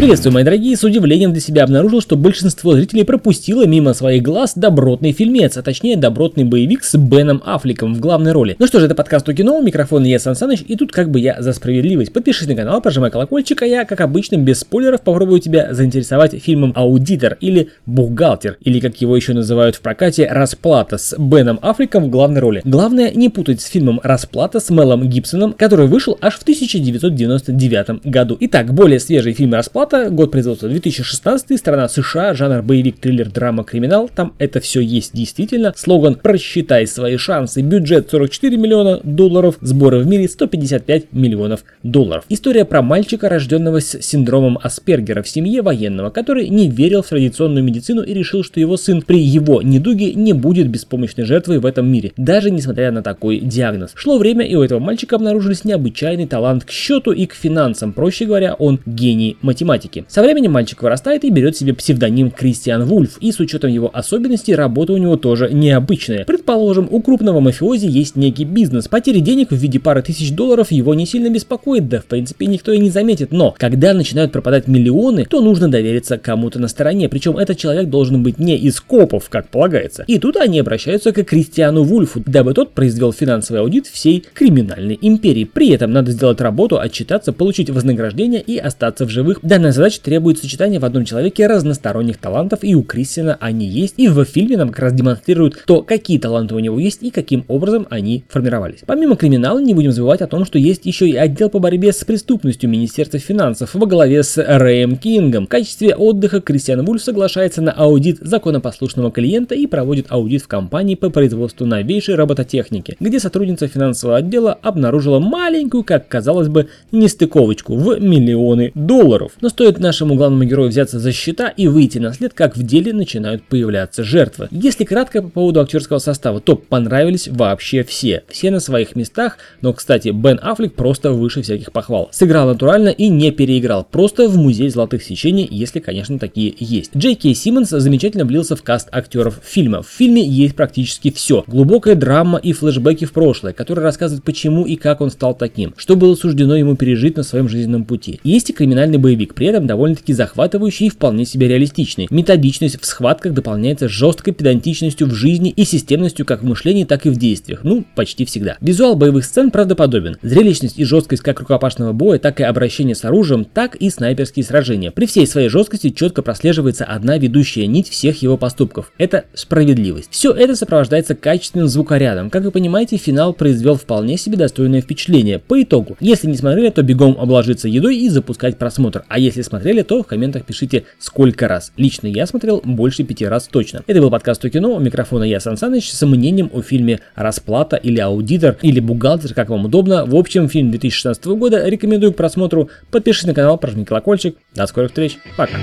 Приветствую, мои дорогие, с удивлением для себя обнаружил, что большинство зрителей пропустило мимо своих глаз добротный фильмец, а точнее добротный боевик с Беном Аффлеком в главной роли. Ну что же, это подкаст у кино, микрофон я Сан Саныч, и тут как бы я за справедливость. Подпишись на канал, прожимай колокольчик, а я, как обычно, без спойлеров попробую тебя заинтересовать фильмом «Аудитор» или «Бухгалтер», или как его еще называют в прокате «Расплата» с Беном Аффлеком в главной роли. Главное не путать с фильмом «Расплата» с Мелом Гибсоном, который вышел аж в 1999 году. Итак, более свежий фильм «Расплата» Плата, год производства 2016, страна США, жанр боевик, триллер, драма, криминал. Там это все есть действительно. Слоган «Просчитай свои шансы». Бюджет 44 миллиона долларов, сборы в мире 155 миллионов долларов. История про мальчика, рожденного с синдромом Аспергера в семье военного, который не верил в традиционную медицину и решил, что его сын при его недуге не будет беспомощной жертвой в этом мире, даже несмотря на такой диагноз. Шло время, и у этого мальчика обнаружились необычайный талант к счету и к финансам. Проще говоря, он гений математики математики. Со временем мальчик вырастает и берет себе псевдоним Кристиан Вульф, и с учетом его особенностей работа у него тоже необычная. Предположим, у крупного мафиози есть некий бизнес, потери денег в виде пары тысяч долларов его не сильно беспокоит, да в принципе никто и не заметит, но когда начинают пропадать миллионы, то нужно довериться кому-то на стороне, причем этот человек должен быть не из копов, как полагается. И тут они обращаются к Кристиану Вульфу, дабы тот произвел финансовый аудит всей криминальной империи. При этом надо сделать работу, отчитаться, получить вознаграждение и остаться в живых. Данная Данная задача требует сочетания в одном человеке разносторонних талантов, и у Кристина они есть, и в фильме нам как раз демонстрируют то, какие таланты у него есть и каким образом они формировались. Помимо криминала, не будем забывать о том, что есть еще и отдел по борьбе с преступностью Министерства финансов во главе с Рэем Кингом. В качестве отдыха Кристиан Вульф соглашается на аудит законопослушного клиента и проводит аудит в компании по производству новейшей робототехники, где сотрудница финансового отдела обнаружила маленькую, как казалось бы, нестыковочку в миллионы долларов. Но Стоит нашему главному герою взяться за счета и выйти на след, как в деле начинают появляться жертвы. Если кратко по поводу актерского состава, то понравились вообще все. Все на своих местах, но, кстати, Бен Аффлек просто выше всяких похвал. Сыграл натурально и не переиграл, просто в музей золотых сечений, если, конечно, такие есть. Джей Кей Симмонс замечательно влился в каст актеров фильма. В фильме есть практически все. Глубокая драма и флешбеки в прошлое, которые рассказывают, почему и как он стал таким, что было суждено ему пережить на своем жизненном пути. Есть и криминальный боевик, при этом довольно-таки захватывающий и вполне себе реалистичный. Методичность в схватках дополняется жесткой педантичностью в жизни и системностью как в мышлении, так и в действиях. Ну, почти всегда. Визуал боевых сцен правдоподобен. Зрелищность и жесткость как рукопашного боя, так и обращения с оружием, так и снайперские сражения. При всей своей жесткости четко прослеживается одна ведущая нить всех его поступков. Это справедливость. Все это сопровождается качественным звукорядом. Как вы понимаете, финал произвел вполне себе достойное впечатление. По итогу, если не смотрели, то бегом обложиться едой и запускать просмотр. А если смотрели, то в комментах пишите сколько раз. Лично я смотрел больше пяти раз точно. Это был подкаст о кино, у микрофона я Сан Саныч с мнением о фильме «Расплата» или «Аудитор» или «Бухгалтер», как вам удобно. В общем, фильм 2016 года рекомендую к просмотру. Подпишитесь на канал, прожмите колокольчик. До скорых встреч. Пока.